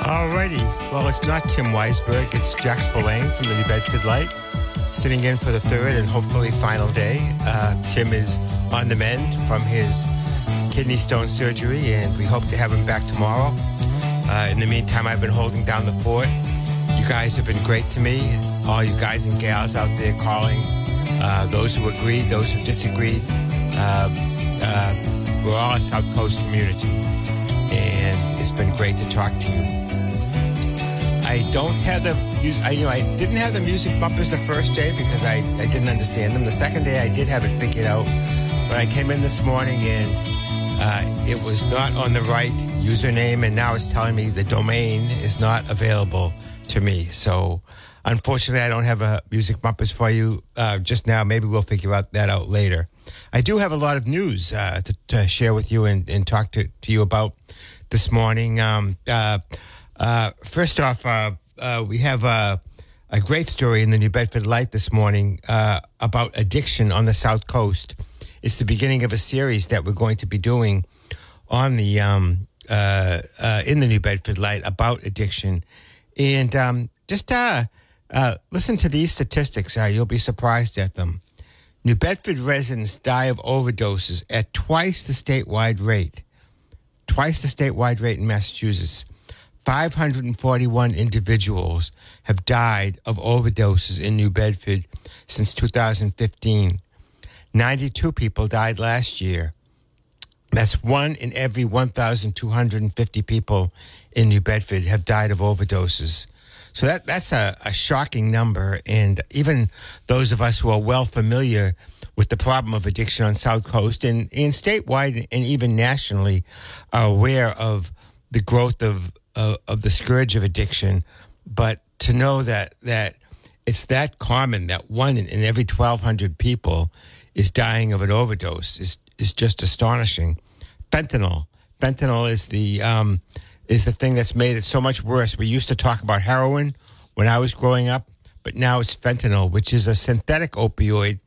Alrighty. Well, it's not Tim Weisberg. It's Jack Spillane from the New Bedford Light, sitting in for the third and hopefully final day. Uh, Tim is on the mend from his kidney stone surgery, and we hope to have him back tomorrow. Uh, in the meantime, I've been holding down the fort. You guys have been great to me. All you guys and gals out there calling, uh, those who agreed, those who disagreed. Uh, uh, we're all a South Coast community, and it's been great to talk to you. I don't have the I, you know I didn't have the music bumpers the first day because I, I didn't understand them. The second day I did have it figured out, but I came in this morning and uh, it was not on the right username, and now it's telling me the domain is not available to me. So unfortunately, I don't have a music bumpers for you uh, just now. Maybe we'll figure out that out later. I do have a lot of news uh, to, to share with you and, and talk to, to you about this morning. Um, uh, first off, uh, uh, we have a great story in the New Bedford Light this morning uh, about addiction on the South Coast. It's the beginning of a series that we're going to be doing on the um, uh, uh, in the New Bedford Light about addiction, and um, just listen to these statistics. You'll be surprised at them. New Bedford residents die of overdoses at twice the statewide rate. Twice the statewide rate in Massachusetts. 541 individuals have died of overdoses in New Bedford since 2015. 92 people died last year. That's one in every 1,250 people in New Bedford have died of overdoses. So that that's a, a shocking number. And even those of us who are well familiar with the problem of addiction on South Coast and, and statewide and even nationally are aware of the growth of, of, of the scourge of addiction. But to know that that it's that common that one in, every 1,200 people is dying of an overdose is is just astonishing. Fentanyl, fentanyl is the um, is the thing that's made it so much worse. We used to talk about heroin when I was growing up, but now it's fentanyl, which is a synthetic opioid.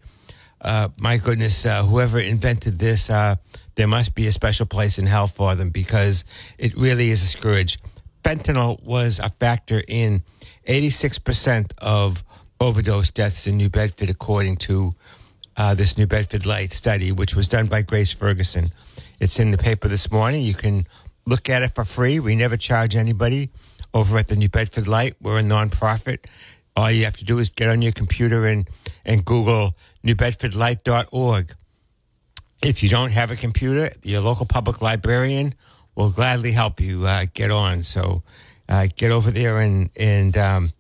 Uh, my goodness, uh, whoever invented this, uh, there must be a special place in hell for them because it really is a scourge. Fentanyl was a factor in 86% of overdose deaths in New Bedford, according to uh, this New Bedford Light study, which was done by Grace Ferguson. It's in the paper this morning. You can look at it for free. We never charge anybody over at the New Bedford Light. We're a nonprofit. All you have to do is get on your computer and, and Google newbedfordlight.org. If you don't have a computer, your local public librarian will gladly help you uh, get on. So uh, get over there and, and um,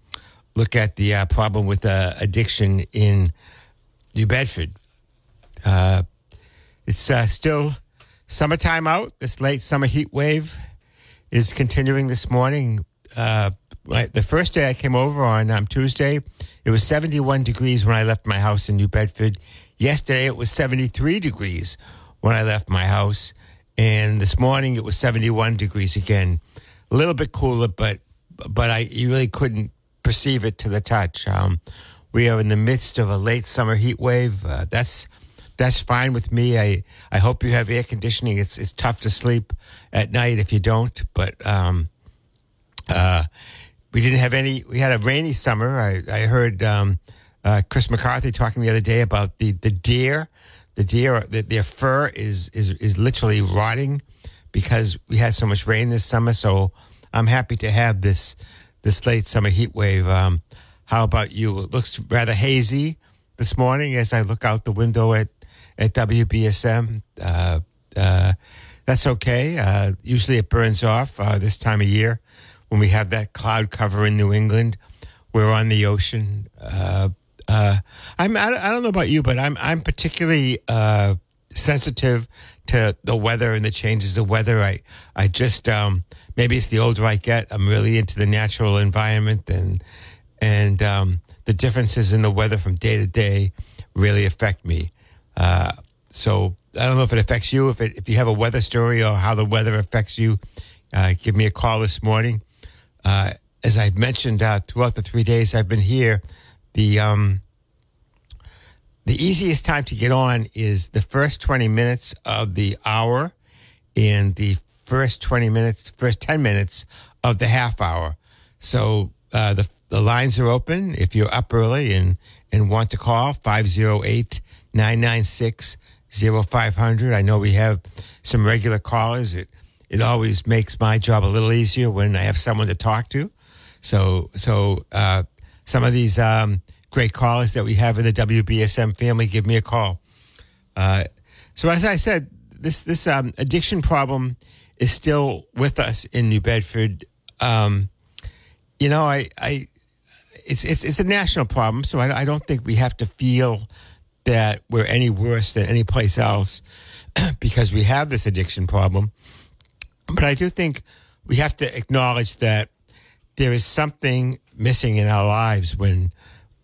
look at the uh, problem with uh, addiction in New Bedford. Uh, it's uh, still summertime out. This late summer heat wave is continuing this morning. The first day I came over on um, Tuesday, it was 71 degrees when I left my house in New Bedford. Yesterday it was 73 degrees when I left my house, and this morning it was 71 degrees again. A little bit cooler, but but I you really couldn't perceive it to the touch. Um, we are in the midst of a late summer heat wave. Uh, that's that's fine with me. I I hope you have air conditioning. It's it's tough to sleep at night if you don't. But um, uh, we didn't have any. We had a rainy summer. I I heard um, uh, Chris McCarthy talking the other day about the the deer. The deer, the, their fur is is is literally rotting because we had so much rain this summer. So I'm happy to have this this late summer heat wave. Um, how about you? It looks rather hazy this morning as I look out the window at at WBSM. Uh, uh, that's okay. Uh, usually it burns off uh, this time of year when we have that cloud cover in New England. We're on the ocean. Uh, uh, I'm. I, I, don't know about you, but I'm. I'm particularly sensitive to the weather and the changes of weather. I. I just. Um, maybe it's the older I get. I'm really into the natural environment and and um, the differences in the weather from day to day really affect me. Uh, so I don't know if it affects you. If it, if you have a weather story or how the weather affects you, uh, give me a call this morning. Uh, as I've mentioned uh, throughout the three days I've been here, the um, the easiest time to get on is the first twenty minutes of the hour, and the first twenty minutes, first ten minutes of the half hour. So uh, the the lines are open if you're up early and and want to call 508 996 0500. I know we have some regular callers. It, it always makes my job a little easier when I have someone to talk to. So, so uh, some of these um, great callers that we have in the WBSM family, give me a call. Uh, so, as I said, this this um, addiction problem is still with us in New Bedford. Um, you know, I, I, it's it's it's a national problem, so I, I don't think we have to feel that we're any worse than any place else because we have this addiction problem. But I do think we have to acknowledge that there is something missing in our lives when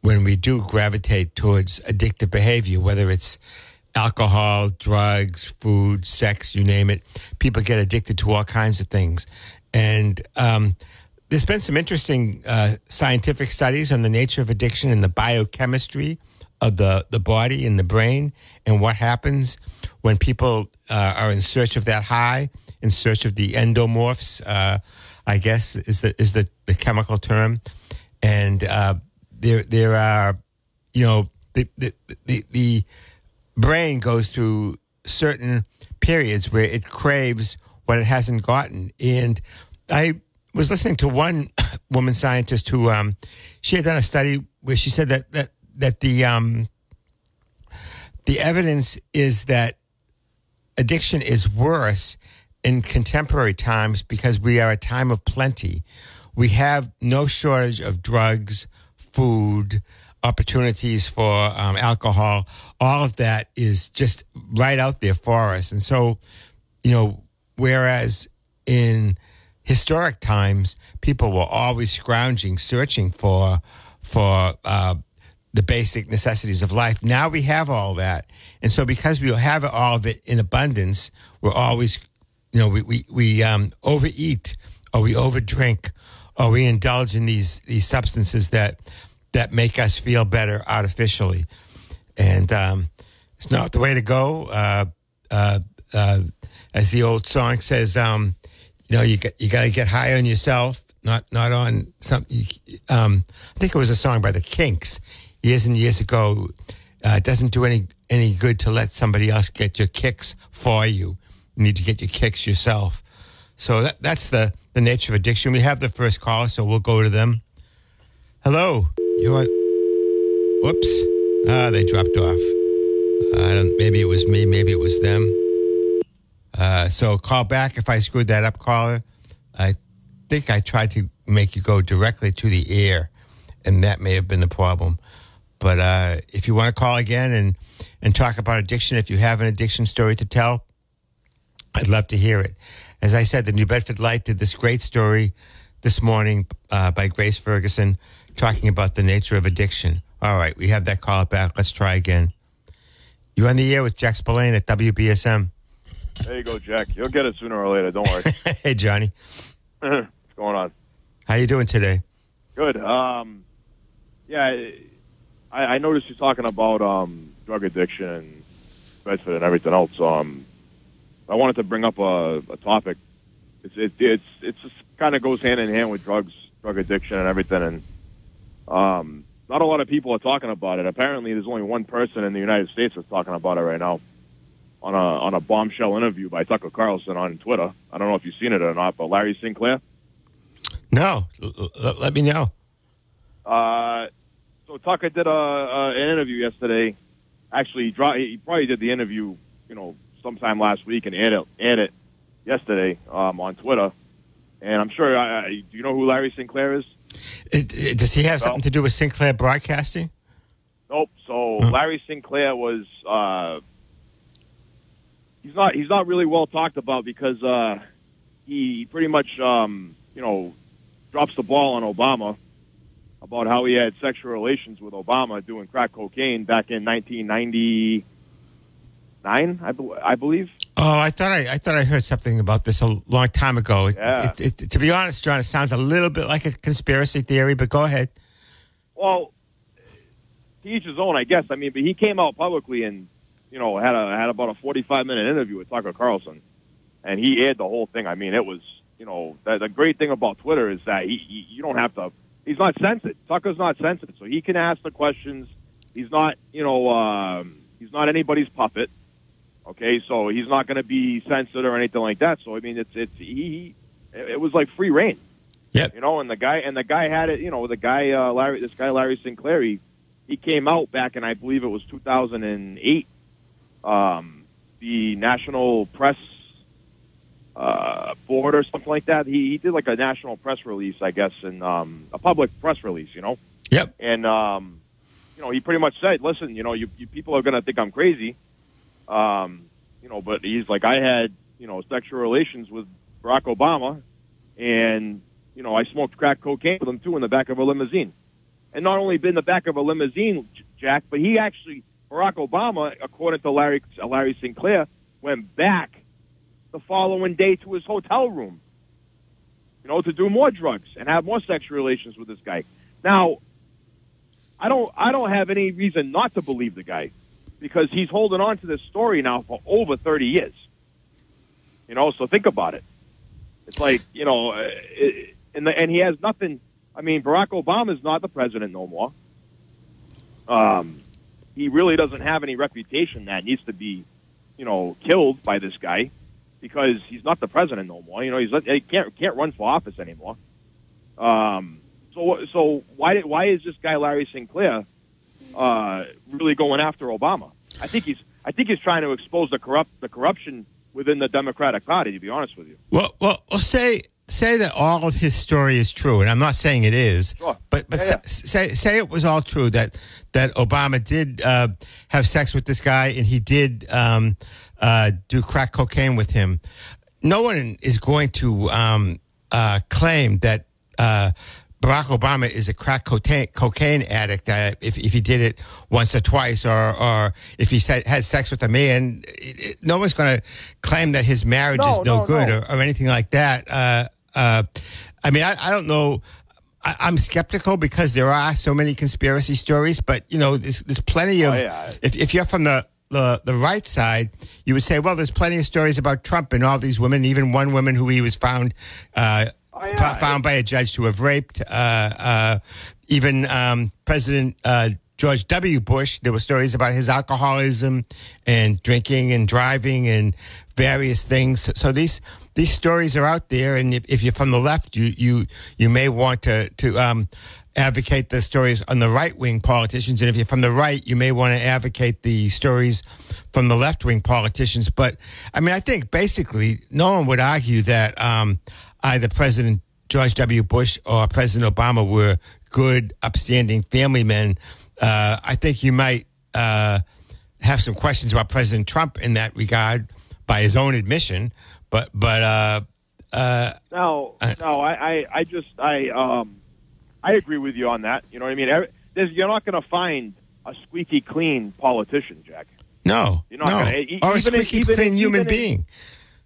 when we do gravitate towards addictive behavior, whether it's alcohol, drugs, food, sex, you name it. People get addicted to all kinds of things. And um, there's been some interesting uh, scientific studies on the nature of addiction and the biochemistry of the, the body and the brain and what happens when people uh, are in search of that high, in search of the endomorphs, uh, I guess is the is the, the chemical term. And uh, there there are, you know, the, the, the, the brain goes through certain periods where it craves what it hasn't gotten. And I was listening to one woman scientist who um, she had done a study where she said that that that the um, the evidence is that addiction is worse in contemporary times because we are a time of plenty. We have no shortage of drugs, food, opportunities for um, alcohol. All of that is just right out there for us. And so, you know, whereas in historic times, people were always scrounging, searching for for uh, the basic necessities of life. Now we have all that. And so because we have all of it in abundance, we're always, you know, we, we, we um, overeat or we overdrink or we indulge in these, these substances that, that make us feel better artificially. And um, it's not the way to go. Uh, uh, uh, as the old song says, um, you know, you got, you got to get high on yourself, not, not on something. Um, I think it was a song by the Kinks years and years ago. Uh, it doesn't do any any good to let somebody else get your kicks for you. You need to get your kicks yourself. So that, that's the, the nature of addiction. We have the first call, so we'll go to them. Hello. You're. Whoops. Ah, they dropped off. I don't, maybe it was me. Maybe it was them. Uh, so call back if I screwed that up, caller. I think I tried to make you go directly to the air, and that may have been the problem. But uh, if you want to call again and, and talk about addiction, if you have an addiction story to tell, I'd love to hear it. As I said, the New Bedford Light did this great story this morning uh, by Grace Ferguson talking about the nature of addiction. All right, we have that call back. Let's try again. You're on the air with Jack Spillane at WBSM. There you go, Jack. You'll get it sooner or later. Don't worry. hey, Johnny. What's going on? How you doing today? Good. Um, yeah, I, I noticed you talking about um, drug addiction and Bedford and everything else. Um, I wanted to bring up a, a topic. It's it, it's it's just kind of goes hand in hand with drugs, drug addiction, and everything. And um, not a lot of people are talking about it. Apparently, there's only one person in the United States that's talking about it right now on a on a bombshell interview by Tucker Carlson on Twitter. I don't know if you've seen it or not, but Larry Sinclair. No, let me know. Uh, so Tucker did a, a an interview yesterday. Actually, he, dro- he probably did the interview, you know, sometime last week and aired it, aired it yesterday um, on Twitter. And I'm sure. I, I, do you know who Larry Sinclair is? It, it- does he have Well- something to do with Sinclair Broadcasting? Nope. So Huh. Larry Sinclair was. Uh, he's not. He's not really well talked about because uh, he pretty much, um, you know, drops the ball on Obama about how he had sexual relations with Obama doing crack cocaine back in 1999, I, bel I believe. Oh, I thought I, I thought I heard something about this a long time ago. It- It, it, to be honest, John, it sounds a little bit like a conspiracy theory, but go ahead. Well, to each his own, I guess. I mean, but he came out publicly and you know had a had about a forty five minute interview with Tucker Carlson, and he aired the whole thing. I mean, it was you know the, the great thing about Twitter is that he, he you don't have to. He's not censored. Tucker's not censored, so he can ask the questions. He's not you know um, he's not anybody's puppet. Okay, so he's not going to be censored or anything like that. So I mean, it's it's he. It it was like free reign. Yep. You know, and the guy and the guy had it. You know, the guy uh, Larry, this guy Larry Sinclair, he, he came out back in I believe it was 2008. Um, the National Press uh, Board or something like that. He, he did like a national press release, I guess, and um, a public press release. You know, Yep. and um, you know he pretty much said, "Listen, you know, you, you people are going to think I'm crazy." Um, you know, but he's like, I had you know sexual relations with Barack Obama, and you know I smoked crack cocaine with him too in the back of a limousine, and not only been the back of a limousine, Jack, but he actually Barack Obama, according to Larry uh, Larry Sinclair, went back the following day to his hotel room, you know, to do more drugs and have more sexual relations with this guy. Now, I don't I don't have any reason not to believe the guy because he's holding on to this story now for over 30 years. You know, so think about it. It's like, you know, uh, it, and the, and he has nothing I mean, Barack Obama's not the president no more. Um he really doesn't have any reputation that needs to be, you know, killed by this guy because he's not the president no more. You know, he's he can't can't run for office anymore. Um, so so why did why is this guy Larry Sinclair uh, really going after Obama? I think he's I think he's trying to expose the corrupt the corruption within the Democratic Party. To be honest with you, Well, well, well, say say that all of his story is true, and I'm not saying it is, Sure. but but Yeah, yeah. say say it was all true that that Obama did uh, have sex with this guy and he did um, uh, do crack cocaine with him. No one is going to um, uh, claim that. Barack Obama is a crack cocaine, cocaine addict. Uh, if, if he did it once or twice, or, or if he said, had sex with a man, it, it, no one's going to claim that his marriage No, is no, no, good no. Or, or anything like that. Uh, uh, I mean, I, I don't know. I, I'm skeptical because there are so many conspiracy stories, but you know, there's, there's plenty of. Oh, yeah. If, if you're from the, the the right side, you would say, well, there's plenty of stories about Trump and all these women, even one woman who he was found. Uh, Oh, yeah. found by a judge to have raped. Uh, uh, even um, President uh, George W. Bush, there were stories about his alcoholism and drinking and driving and various things. So these these stories are out there, and if, if you're from the left, you you you may want to to um, advocate the stories on the right wing politicians, and if you're from the right, you may want to advocate the stories from the left wing politicians. But I mean, I think basically no one would argue that um, either President George W. Bush or President Obama were good, upstanding family men. Uh, I think you might uh, have some questions about President Trump in that regard, by his own admission. But but uh, uh, no, no, I, I, I just I um I agree with you on that. You know what I mean? There's, you're not going to find a squeaky clean politician, Jack. no, You're not no, gonna- e- or a even in- squeaky in- clean human even in- being.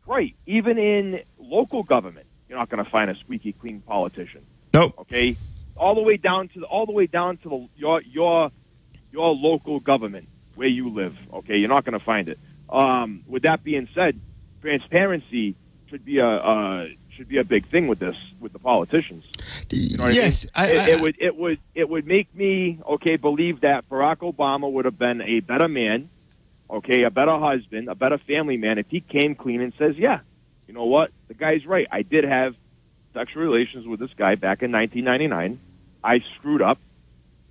Right. Even in local government, you're not going to find a squeaky clean politician. Nope. Okay, all the way down to the, all the way down to the, your your your local government where you live. Okay, you're not going to find it. Um, with that being said, transparency should be a uh, should be a big thing with this with the politicians. You know what yes, I I, mean? I, it, it would it would it would make me okay believe that Barack Obama would have been a better man, okay, a better husband, a better family man if he came clean and says, yeah, you know what, the guy's right. I did have sexual relations with this guy back in 1999. I screwed up,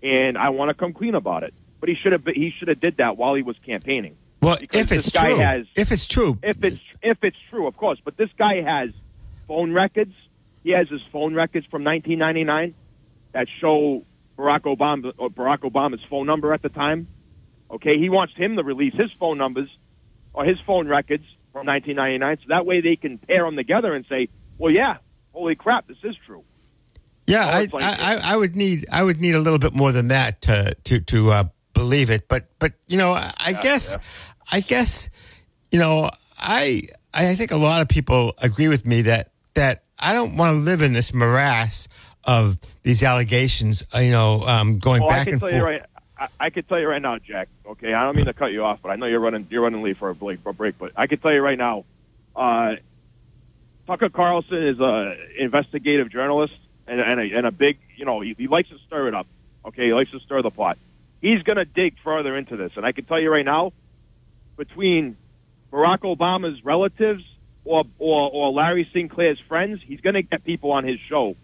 and I want to come clean about it. But he should have he should have did that while he was campaigning. Well, Because if it's this guy true, has- if it's true, If it's if it's true, of course. But this guy has phone records. He has his phone records from 1999 that show Barack Obama or Barack Obama's phone number at the time. Okay, he wants him to release his phone numbers or his phone records from 1999, so that way they can pair them together and say, "Well, yeah, holy crap, this is true." Yeah, I, like- I, I would need I would need a little bit more than that to to to uh, believe it. But but you know I, I guess I guess you know I I think a lot of people agree with me that that I don't want to live in this morass of these allegations. uh, You know, um, going Oh, I back can and tell forth. you right. I, I can tell you right now, Jack. Okay, I don't mean to cut you off, but I know you're running. You're running late for a break. For a break, but I can tell you right now, uh, Tucker Carlson is a investigative journalist and, and, a, and a big. You know, he, he likes to stir it up. Okay, he likes to stir the pot. He's going to dig further into this, and I can tell you right now, between Barack Obama's relatives or or, or Larry Sinclair's friends, he's going to get people on his show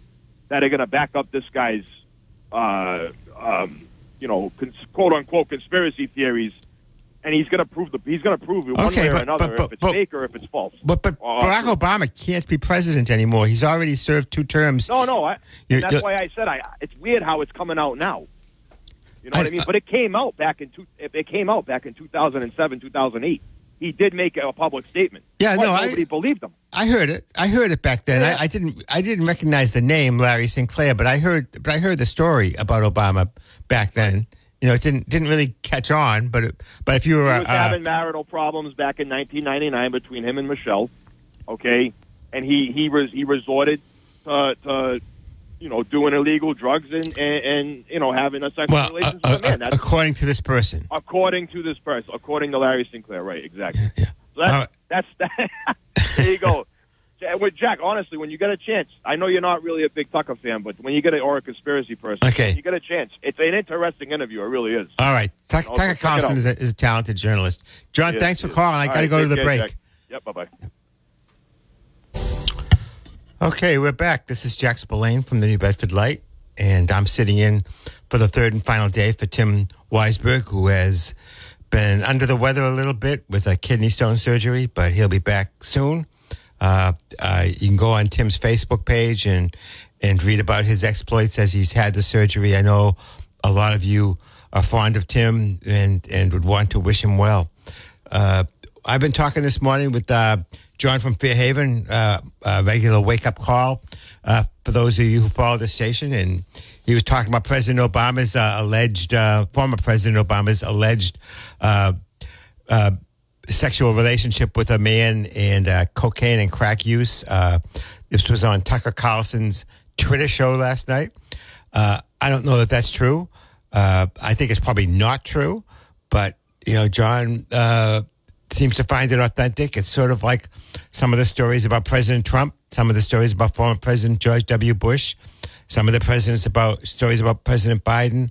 that are going to back up this guy's, uh, um, you know, cons- quote unquote conspiracy theories, and he's going to prove the he's going to prove it one Okay, way or but- another but- but- if it's fake or if it's false. But but Uh, Barack Obama can't be president anymore. He's already served two terms. No, no, I, You- that's you- why I said I. It's weird how it's coming out now. You know I- what I mean? But it came out back in two, it it came out back in 2007, 2008. He did make a public statement. Yeah, but no, I- nobody believed him. I heard it. I heard it back then. Yeah. I, I didn't. I didn't recognize the name Larry Sinclair, but I heard. But I heard the story about Obama back then. You know, it didn't didn't really catch on. But it, but if you were He was uh, having marital problems back in 1999 between him and Michelle. Okay, and he he was he resorted to, to you know doing illegal drugs and and, and you know having a sexual well, uh, relations uh, with a man. uh, That's according to this person. according to this person, according to Larry Sinclair, right? Exactly. Yeah. So that's, right. that's there you go. With Jack, honestly, when you get a chance, I know you're not really a big Tucker fan, but when you get a or a conspiracy person, Okay. you get a chance, it's an interesting interview. It really is. All right, Tuck, Tucker Carlson is a, is a talented journalist. John, Yes, thanks for calling. I got to right, go to the break. Yep. Bye bye. Okay, we're back. This is Jack Spillane from the New Bedford Light, and I'm sitting in for the third and final day for Tim Weisberg, who has been under the weather a little bit with a kidney stone surgery, but he'll be back soon. Uh, uh, you can go on Tim's Facebook page and and read about his exploits as he's had the surgery. I know a lot of you are fond of Tim and and would want to wish him well. Uh, I've been talking this morning with uh, John from Fairhaven, uh, a regular wake up call uh, for those of you who follow the station. And he was talking about President Obama's uh, alleged, uh, former President Obama's alleged uh, uh, sexual relationship with a man and uh, cocaine and crack use. Uh, this was on Tucker Carlson's Twitter show last night. Uh, I don't know that that's true. Uh, I think it's probably not true, but you know, John uh, seems to find it authentic. It's sort of like some of the stories about President Trump, some of the stories about former President George W. Bush, some of the presidents about stories about President Biden.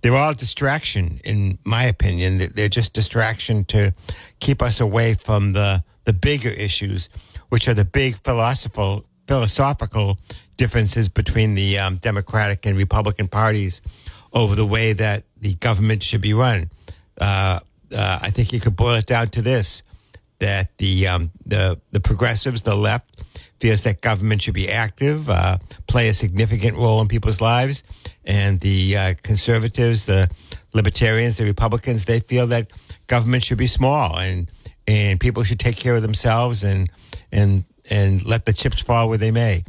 They're all distraction, in my opinion. They- They're just distraction to keep us away from the the bigger issues, which are the big philosophical philosophical differences between the um, Democratic and Republican parties over the way that the government should be run. Uh, uh, I think you could boil it down to this: that the um, the the progressives, the left, feels that government should be active, uh, play a significant role in people's lives, and the uh, conservatives, the libertarians, the Republicans, they feel that government should be small and and people should take care of themselves and and and let the chips fall where they may.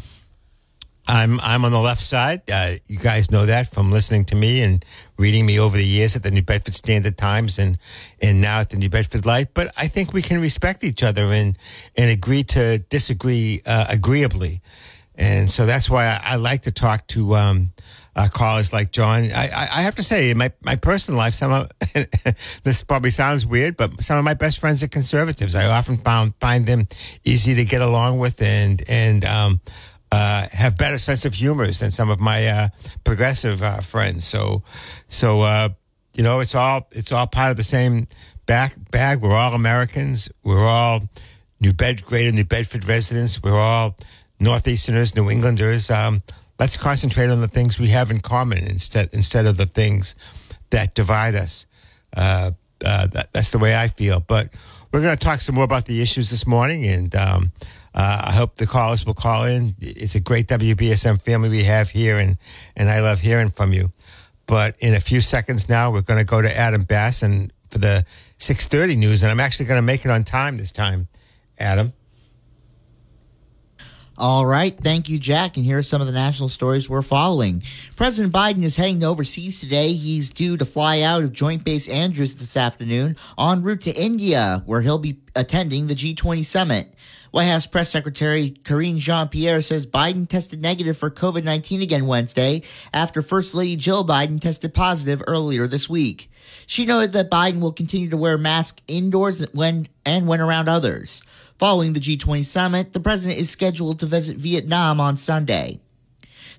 I'm I'm on the left side. Uh, you guys know that from listening to me and reading me over the years at the New Bedford Standard Times and and now at the New Bedford Light. But I think we can respect each other and and agree to disagree uh, agreeably. And so that's why I, I like to talk to um, uh, callers like John. I, I, I have to say, my, my personal life, some of this probably sounds weird, but some of my best friends are conservatives. I often found find them easy to get along with and and um, uh, have better sense of humors than some of my uh, progressive uh, friends. So so uh, you know, it's all it's all part of the same back bag. We're all Americans. We're all New Bed, greater New Bedford residents. We're all Northeasterners, New Englanders, um, let's concentrate on the things we have in common instead instead of the things that divide us. Uh, that, that's the way I feel. But we're going to talk some more about the issues this morning, and um, uh, I hope the callers will call in. It's a great WBSM family we have here, and and I love hearing from you. But in a few seconds now, we're going to go to Adam Bass and for the 6:30 news, and I'm actually going to make it on time this time. Adam. All right. Thank you, Jack. And here are some of the national stories we're following. President Biden is heading overseas today. He's due to fly out of Joint Base Andrews this afternoon en route to India, where he'll be attending the G20 summit. White House Press Secretary Karine Jean Pierre says Biden tested negative for COVID 19 again Wednesday after First Lady Jill Biden tested positive earlier this week. She noted that Biden will continue to wear masks indoors when and when around others. Following the G20 summit, the president is scheduled to visit Vietnam on Sunday.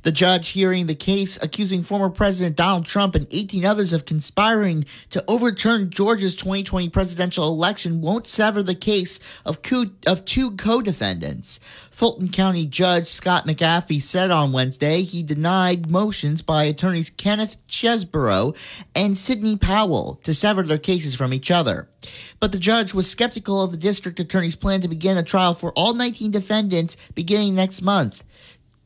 The judge hearing the case accusing former President Donald Trump and 18 others of conspiring to overturn Georgia's 2020 presidential election won't sever the case of, co- of two co-defendants. Fulton County Judge Scott McAfee said on Wednesday he denied motions by attorneys Kenneth Chesebro and Sidney Powell to sever their cases from each other. But the judge was skeptical of the district attorney's plan to begin a trial for all 19 defendants beginning next month.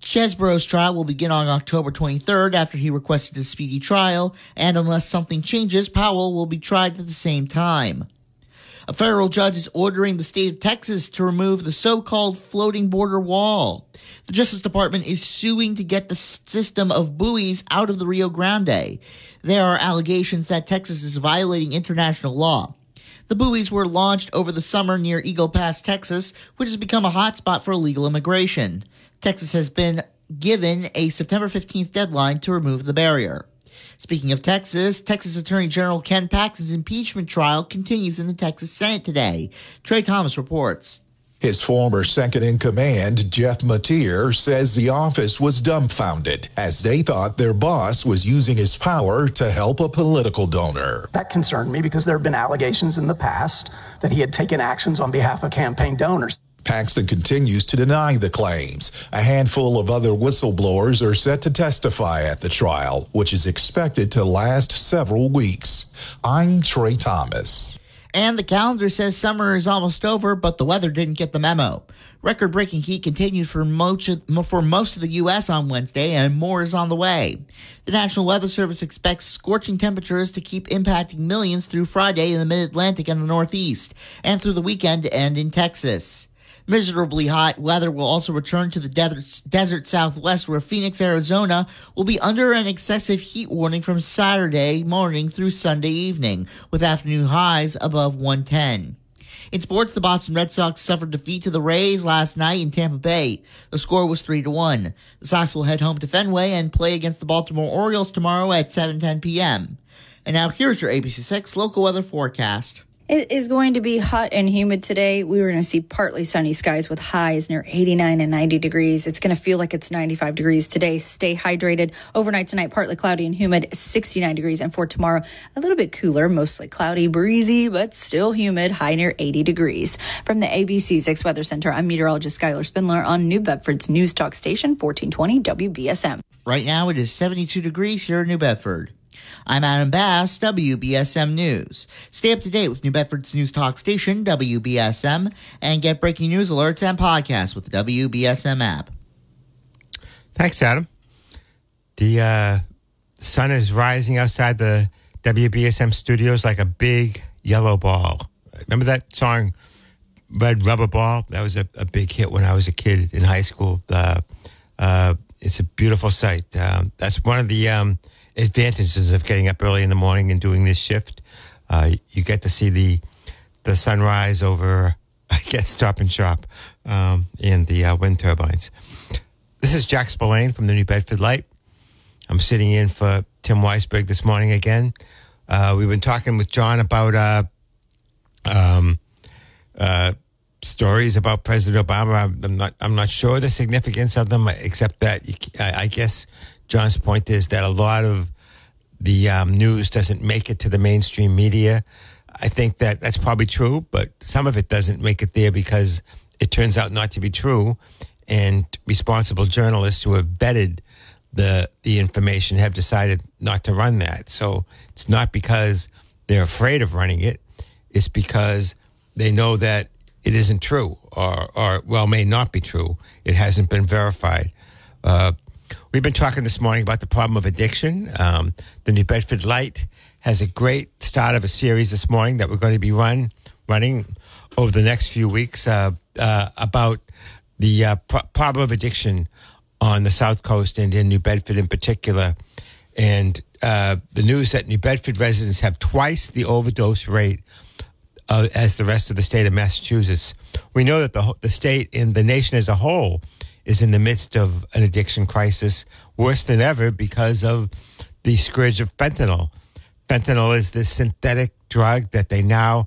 Chesebro's trial will begin on October 23rd after he requested a speedy trial, and unless something changes, Powell will be tried at the same time. A federal judge is ordering the state of Texas to remove the so called floating border wall. The Justice Department is suing to get the system of buoys out of the Rio Grande. There are allegations that Texas is violating international law. The buoys were launched over the summer near Eagle Pass, Texas, which has become a hotspot for illegal immigration. Texas has been given a September 15th deadline to remove the barrier. Speaking of Texas, Texas Attorney General Ken Paxton's impeachment trial continues in the Texas Senate today. Trey Thomas reports. His former second in command, Jeff Mateer, says the office was dumbfounded as they thought their boss was using his power to help a political donor. That concerned me because there have been allegations in the past that he had taken actions on behalf of campaign donors. Paxton continues to deny the claims. A handful of other whistleblowers are set to testify at the trial, which is expected to last several weeks. I'm Trey Thomas. And the calendar says summer is almost over, but the weather didn't get the memo. Record breaking heat continued for most, of, for most of the U.S. on Wednesday, and more is on the way. The National Weather Service expects scorching temperatures to keep impacting millions through Friday in the mid Atlantic and the Northeast, and through the weekend and in Texas. Miserably hot weather will also return to the desert, desert southwest, where Phoenix, Arizona will be under an excessive heat warning from Saturday morning through Sunday evening, with afternoon highs above 110. In sports, the Boston Red Sox suffered defeat to the Rays last night in Tampa Bay. The score was 3 to 1. The Sox will head home to Fenway and play against the Baltimore Orioles tomorrow at 7:10 p.m. And now here's your ABC6 local weather forecast. It is going to be hot and humid today. We were going to see partly sunny skies with highs near 89 and 90 degrees. It's going to feel like it's 95 degrees today. Stay hydrated. Overnight tonight, partly cloudy and humid, 69 degrees. And for tomorrow, a little bit cooler, mostly cloudy, breezy, but still humid, high near 80 degrees. From the ABC 6 Weather Center, I'm meteorologist Skylar Spindler on New Bedford's News Talk Station, 1420 WBSM. Right now, it is 72 degrees here in New Bedford. I'm Adam Bass, WBSM News. Stay up to date with New Bedford's news talk station, WBSM, and get breaking news alerts and podcasts with the WBSM app. Thanks, Adam. The uh, sun is rising outside the WBSM studios like a big yellow ball. Remember that song, Red Rubber Ball? That was a, a big hit when I was a kid in high school. Uh, uh, it's a beautiful sight. Um, that's one of the um, advantages of getting up early in the morning and doing this shift. Uh, you get to see the the sunrise over, I guess, Stop and Shop um, and the uh, wind turbines. This is Jack Spillane from the New Bedford Light. I'm sitting in for Tim Weisberg this morning again. Uh, we've been talking with John about uh, um, uh, stories about President Obama. I'm not. I'm not sure the significance of them, except that I, I guess John's point is that a lot of the um, news doesn't make it to the mainstream media. I think that that's probably true, but some of it doesn't make it there because it turns out not to be true. and responsible journalists who have vetted the the information have decided not to run that. So it's not because they're afraid of running it; it's because they know that it isn't true, or or well, may not be true. It hasn't been verified. Uh, we've been talking this morning about the problem of addiction. Um, the New Bedford Light has a great start of a series this morning that we're going to be run running over the next few weeks uh, uh, about the uh, pro- problem of addiction on the South Coast and in New Bedford in particular. And uh, the news that New Bedford residents have twice the overdose rate uh, as the rest of the state of Massachusetts. We know that the, the state and the nation as a whole is in the midst of an addiction crisis, worse than ever because of the scourge of fentanyl. Fentanyl is this synthetic drug that they now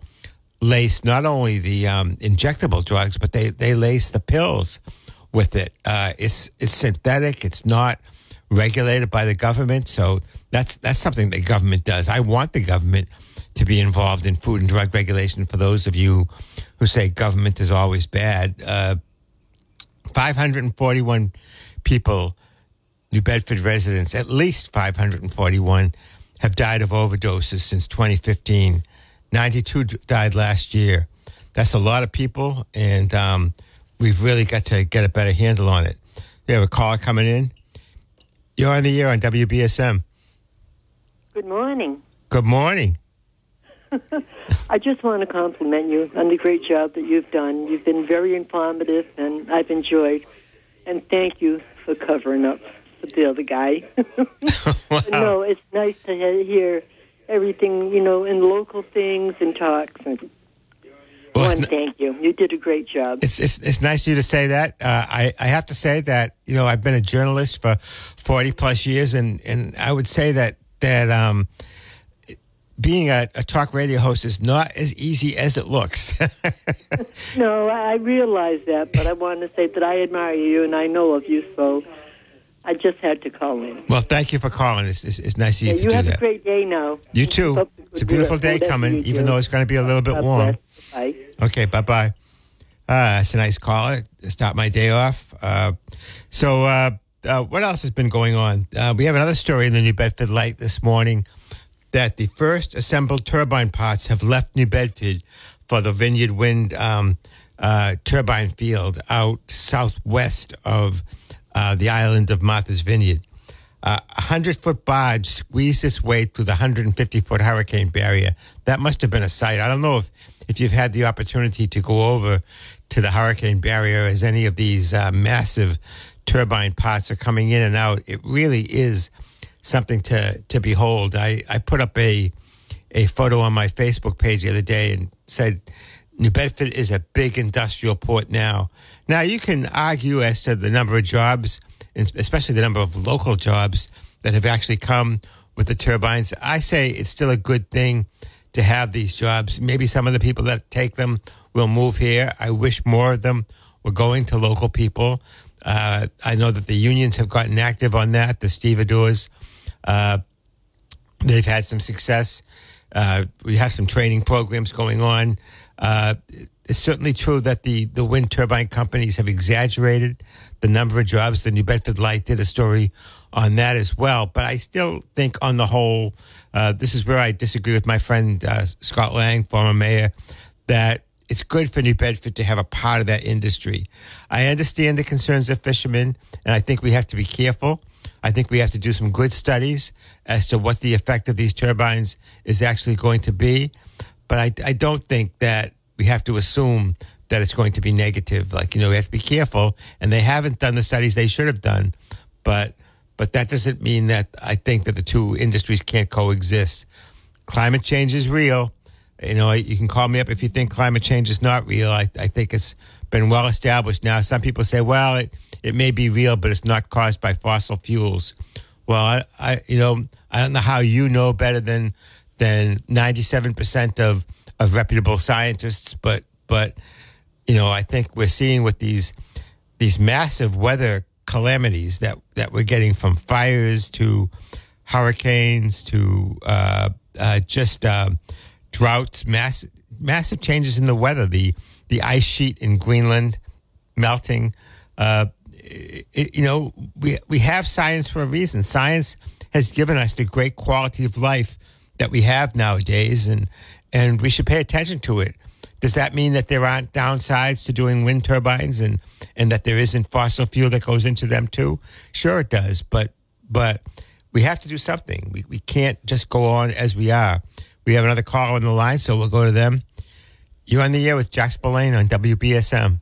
lace not only the um, injectable drugs, but they, they lace the pills with it. Uh, it's it's synthetic. It's not regulated by the government. So that's that's something the government does. I want the government to be involved in food and drug regulation. For those of you who say government is always bad, uh, 541 people, New Bedford residents, at least 541, have died of overdoses since 2015. 92 died last year. That's a lot of people, and um, we've really got to get a better handle on it. We have a caller coming in. You're on the air on WBSM. Good morning. Good morning. I just want to compliment you on the great job that you've done. You've been very informative, and I've enjoyed. And thank you for covering up for the other guy. No, it's nice to hear everything, you know, in local things and talks. And Well, want to thank you. You did a great job. It's, it's it's nice of you to say that. Uh, I I have to say that you know I've been a journalist for forty plus years, and and I would say that that um, being a, a talk radio host is not as easy as it looks. No, I realize that, but I want to say that I admire you and I know of you, so I just had to call in. well, thank you for calling. It's it's, it's nice of you Yeah, to you do have a great day now. you too. It's a beautiful day coming, even though it's going to be a little bit warm. Bye. Okay, bye bye. Uh, that's a nice call. Start my day off. Uh, so, uh, uh, what else has been going on? Uh, we have another story in the New Bedford Light this morning that the first assembled turbine parts have left New Bedford for the Vineyard Wind um, uh, turbine field out southwest of uh, the island of Martha's Vineyard. Uh, a hundred foot barge squeezed its way through the 150 foot hurricane barrier. That must have been a sight. I don't know if, if you've had the opportunity to go over to the hurricane barrier as any of these uh, massive turbine parts are coming in and out. It really is something to, to behold. I, I put up a, a photo on my Facebook page the other day and said, New Bedford is a big industrial port now. Now, you can argue as to the number of jobs, especially the number of local jobs that have actually come with the turbines. I say it's still a good thing to have these jobs. Maybe some of the people that take them will move here. I wish more of them were going to local people. Uh, I know that the unions have gotten active on that, the stevedores. Uh, they've had some success. Uh, we have some training programs going on. Uh, it's certainly true that the, the wind turbine companies have exaggerated the number of jobs. The New Bedford Light did a story on that as well. But I still think, on the whole, uh, this is where I disagree with my friend uh, Scott Lang, former mayor, that it's good for New Bedford to have a part of that industry. I understand the concerns of fishermen, and I think we have to be careful. I think we have to do some good studies as to what the effect of these turbines is actually going to be. But I, I don't think that we have to assume that it's going to be negative. Like, you know, we have to be careful, and they haven't done the studies they should have done. But but that doesn't mean that I think that the two industries can't coexist. Climate change is real. You know, you can call me up if you think climate change is not real. I, I think it's been well established now. Some people say, well, it, it may be real, but it's not caused by fossil fuels. Well, I, I you know, I don't know how you know better than than ninety seven percent of of reputable scientists, but but you know, I think we're seeing with these these massive weather calamities that that we're getting from fires to hurricanes to uh, uh, just uh, droughts, mass, massive changes in the weather. The the ice sheet in Greenland melting, Uh, it, you know, we we have science for a reason. Science has given us the great quality of life that we have nowadays, and and we should pay attention to it. Does that mean that there aren't downsides to doing wind turbines, and and that there isn't fossil fuel that goes into them too? Sure, it does, but but we have to do something. We we can't just go on as we are. We have another call on the line, so we'll go to them. You're on the air with Jack Spillane on WBSM.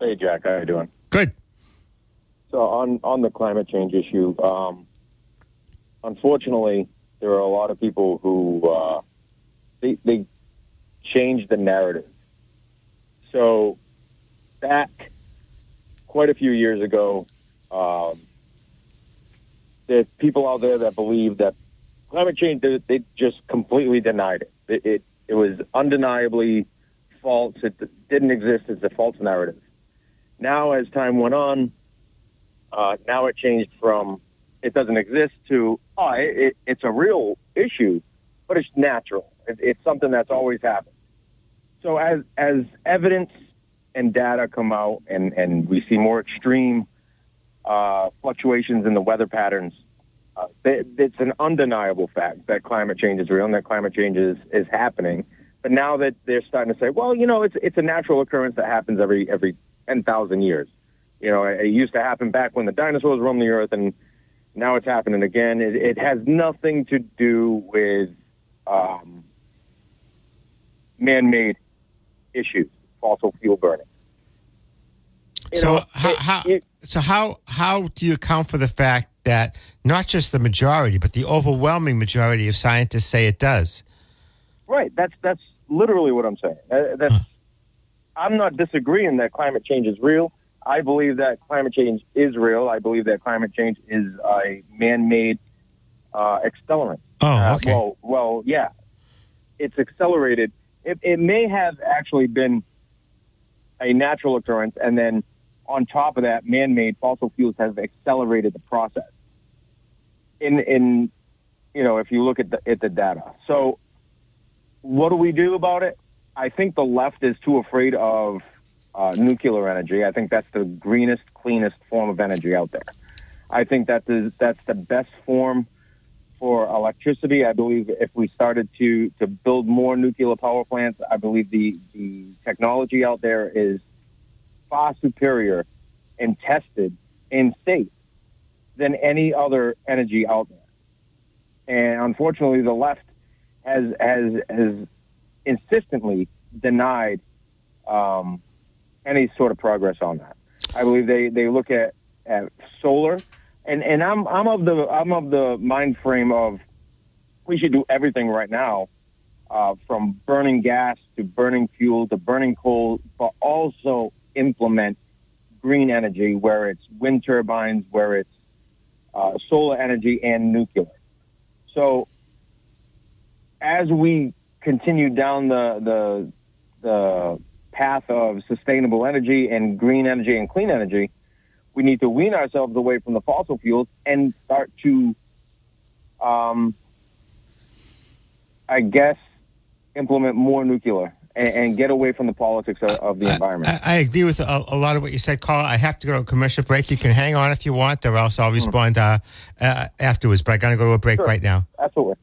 Hey, Jack. How are you doing? Good. So on on the climate change issue, um, unfortunately, there are a lot of people who uh, they they change the narrative. So back quite a few years ago, um, there's people out there that believe that climate change they, they just completely denied it. It, it. it was undeniably false. It didn't exist. It's a false narrative. Now, as time went on, uh, now it changed from it doesn't exist to oh, it, it's a real issue, but it's natural. It, it's something that's always happened. So as as evidence and data come out, and and we see more extreme uh, fluctuations in the weather patterns, uh, it's an undeniable fact that climate change is real and that climate change is, is happening. But now that they're starting to say, well, you know, it's it's a natural occurrence that happens every every ten thousand years. You know, it, it used to happen back when the dinosaurs roamed the earth, and now it's happening again. It, it has nothing to do with um, man-made issues, fossil fuel burning. You so know, how, it, how it, so how how do you account for the fact that not just the majority, but the overwhelming majority of scientists say it does? Right. That's that's literally what I'm saying. Uh, that's, huh. I'm not disagreeing that climate change is real. I believe that climate change is real. I believe that climate change is a man-made uh, accelerant. Oh, okay. Uh, well, well, yeah, it's accelerated. It, it may have actually been a natural occurrence, and then on top of that, man-made fossil fuels have accelerated the process. In in you know, if you look at the at the data, so what do we do about it? I think the left is too afraid of uh, nuclear energy. I think that's the greenest, cleanest form of energy out there. I think that is, that's the best form for electricity. I believe if we started to, to build more nuclear power plants, I believe the, the technology out there is far superior and tested and safe than any other energy out there. And unfortunately, the left has has has insistently denied um, any sort of progress on that. I believe they, they look at, at solar, and, and I'm I'm of the I'm of the mind frame of we should do everything right now, uh, from burning gas to burning fuel to burning coal, but also implement green energy where it's wind turbines, where it's uh, solar energy and nuclear. So as we continue down the the the path of sustainable energy and green energy and clean energy, we need to wean ourselves away from the fossil fuels and start to, um, I guess, implement more nuclear and, and get away from the politics of, of the environment. I, I, agree with a, a, lot of what you said, Carl. I have to go to a commercial break. You can hang on if you want, or else I'll respond uh, uh, afterwards. But I got to go to a break sure. right now. Absolutely.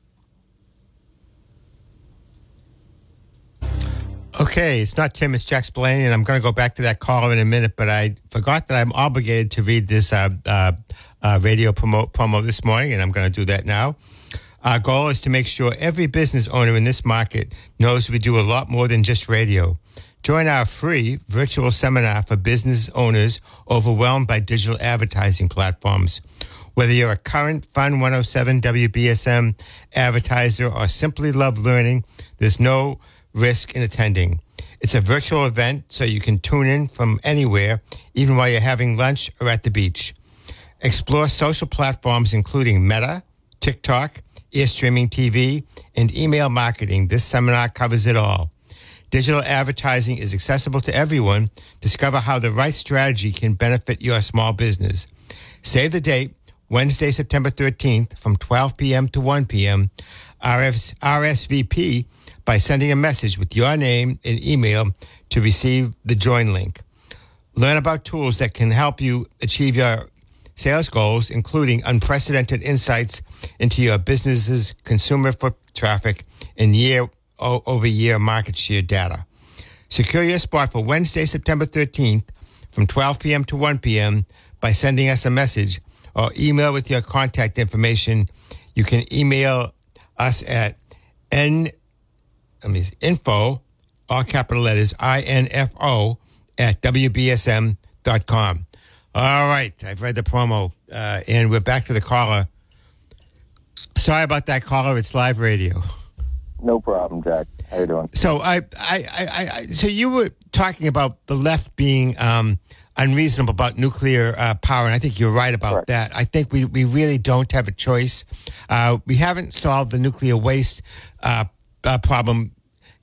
Okay, it's not Tim, it's Jack Spillane, and I'm going to go back to that call in a minute, but I forgot that I'm obligated to read this uh, uh, uh, radio promo, promo this morning, and I'm going to do that now. Our goal is to make sure every business owner in this market knows we do a lot more than just radio. Join our free virtual seminar for business owners overwhelmed by digital advertising platforms. Whether you're a current Fun 107 WBSM advertiser or simply love learning, there's no risk in attending. It's a virtual event, so you can tune in from anywhere, even while you're having lunch or at the beach. Explore social platforms including Meta, TikTok, ear streaming TV, and email marketing. This seminar covers it all. Digital advertising is accessible to everyone. Discover how the right strategy can benefit your small business. Save the date, Wednesday, September 13th from 12 p.m. to 1 p.m. RS, RSVP by sending a message with your name and email to receive the join link. Learn about tools that can help you achieve your sales goals, including unprecedented insights into your business's consumer foot traffic and year over year market share data. Secure your spot for Wednesday, September 13th from 12 p.m. to 1 p.m. by sending us a message or email with your contact information. You can email us at n, I mean, info, all capital letters, I-N-F-O, at WBSM.com. All right, I've read the promo, uh, and we're back to the caller. Sorry about that, caller. It's live radio. No problem, Jack. How you doing? So I, I, I, I so you were talking about the left being um, unreasonable about nuclear uh, power, and I think you're right about Correct. that. I think we, we really don't have a choice. Uh, we haven't solved the nuclear waste uh, uh problem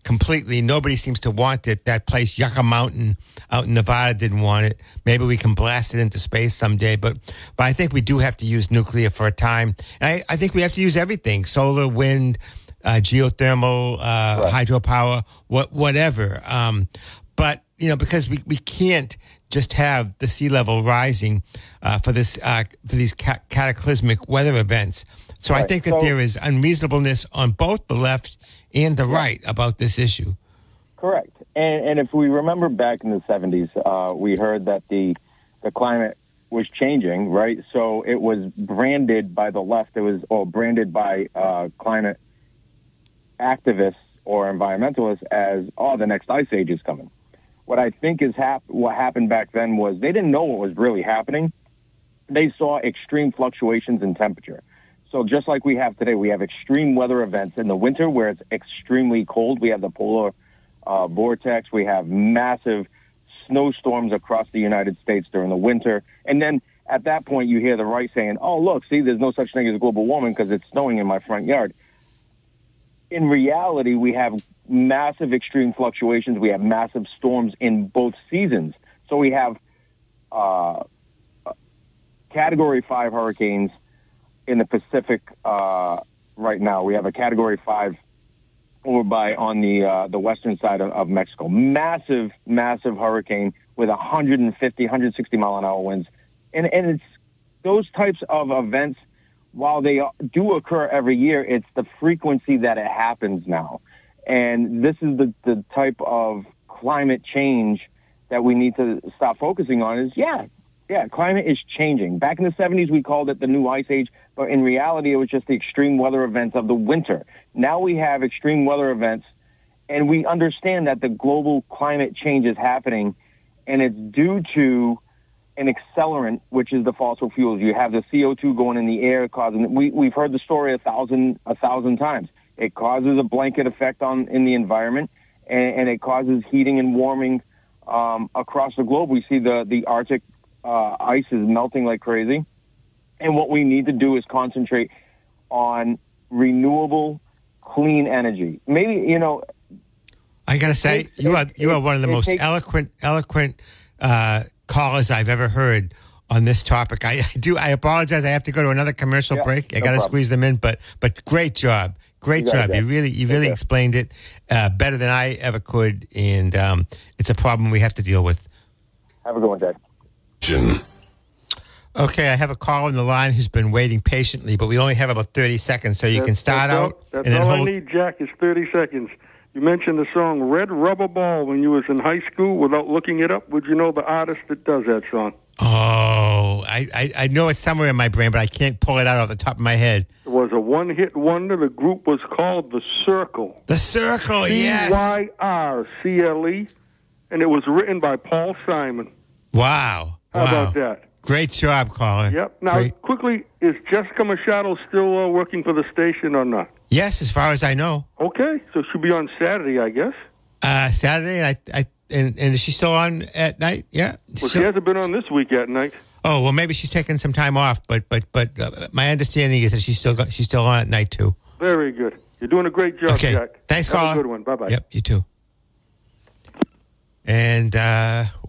completely. Nobody seems to want it. That place, Yucca Mountain out in Nevada, didn't want it. Maybe we can blast it into space someday, but but I think we do have to use nuclear for a time. And I, I think we have to use everything: solar, wind, uh, geothermal, uh, right. hydropower, what whatever. Um, but you know, because we, we can't just have the sea level rising uh, for this uh, for these ca- cataclysmic weather events. So right. I think that so, there is unreasonableness on both the left and the right about this issue. Correct. And, and if we remember back in the 70s, uh, we heard that the the climate was changing, right? So it was branded by the left. It was or branded by uh, climate activists or environmentalists as, oh, the next ice age is coming. What I think is hap- what happened back then was they didn't know what was really happening. They saw extreme fluctuations in temperature. So just like we have today, we have extreme weather events in the winter where it's extremely cold. We have the polar uh, vortex. We have massive snowstorms across the United States during the winter. And then at that point, you hear the right saying, oh, look, see, there's no such thing as global warming because it's snowing in my front yard in reality, we have massive extreme fluctuations. We have massive storms in both seasons. So we have uh, Category 5 hurricanes in the Pacific uh, right now. We have a Category 5 over by on the uh, the western side of, of, Mexico. Massive, massive hurricane with 150, 160 mile an hour winds. And, and it's those types of events – while they do occur every year, it's the frequency that it happens now. And this is the, the type of climate change that we need to stop focusing on is, yeah, yeah, climate is changing. Back in the 70s, we called it the new ice age, but in reality, it was just the extreme weather events of the winter. Now we have extreme weather events, and we understand that the global climate change is happening, and it's due to an accelerant, which is the fossil fuels. You have the CO2 going in the air, causing. We we've heard the story a thousand a thousand times. It causes a blanket effect on in the environment, and, and it causes heating and warming um, across the globe. We see the the Arctic uh, ice is melting like crazy, and what we need to do is concentrate on renewable, clean energy. Maybe you know. I gotta say, it, you are you are one of the most takes, eloquent eloquent. Uh, callers I've ever heard on this topic. I, I do. I apologize. I have to go to another commercial yeah, break. I no got to squeeze them in, but but great job, great you job. You really you really explained it uh, better than I ever could, and um, it's a problem we have to deal with. Have a good one, Dad. Okay, I have a call on the line who's been waiting patiently, but we only have about 30 seconds, so you that's, can start that's out. All, that's all hold... I need, Jack, is 30 seconds. You mentioned the song Red Rubber Ball when you was in high school without looking it up. Would you know the artist that does that song? Oh, I, I, I know it's somewhere in my brain, but I can't pull it out off the top of my head. It was a one hit wonder. The group was called The Cyrcle. The Cyrcle, yes. C Y R C L E. And it was written by Paul Simon. Wow. How wow. about that? Great job, Colin. Yep. Now, Great. quickly, is Jessica Machado still uh, working for the station or not? Yes, as far as I know. Okay, so she'll be on Saturday, I guess. Uh, Saturday, I, I, and, and is she still on at night? Yeah. Well, she hasn't been on this week at night. Oh well, maybe she's taking some time off, but but but uh, my understanding is that she's still got, she's still on at night too. Very good. You're doing a great job, okay. Jack. Thanks, a good one. Bye bye. Yep, you too. And uh,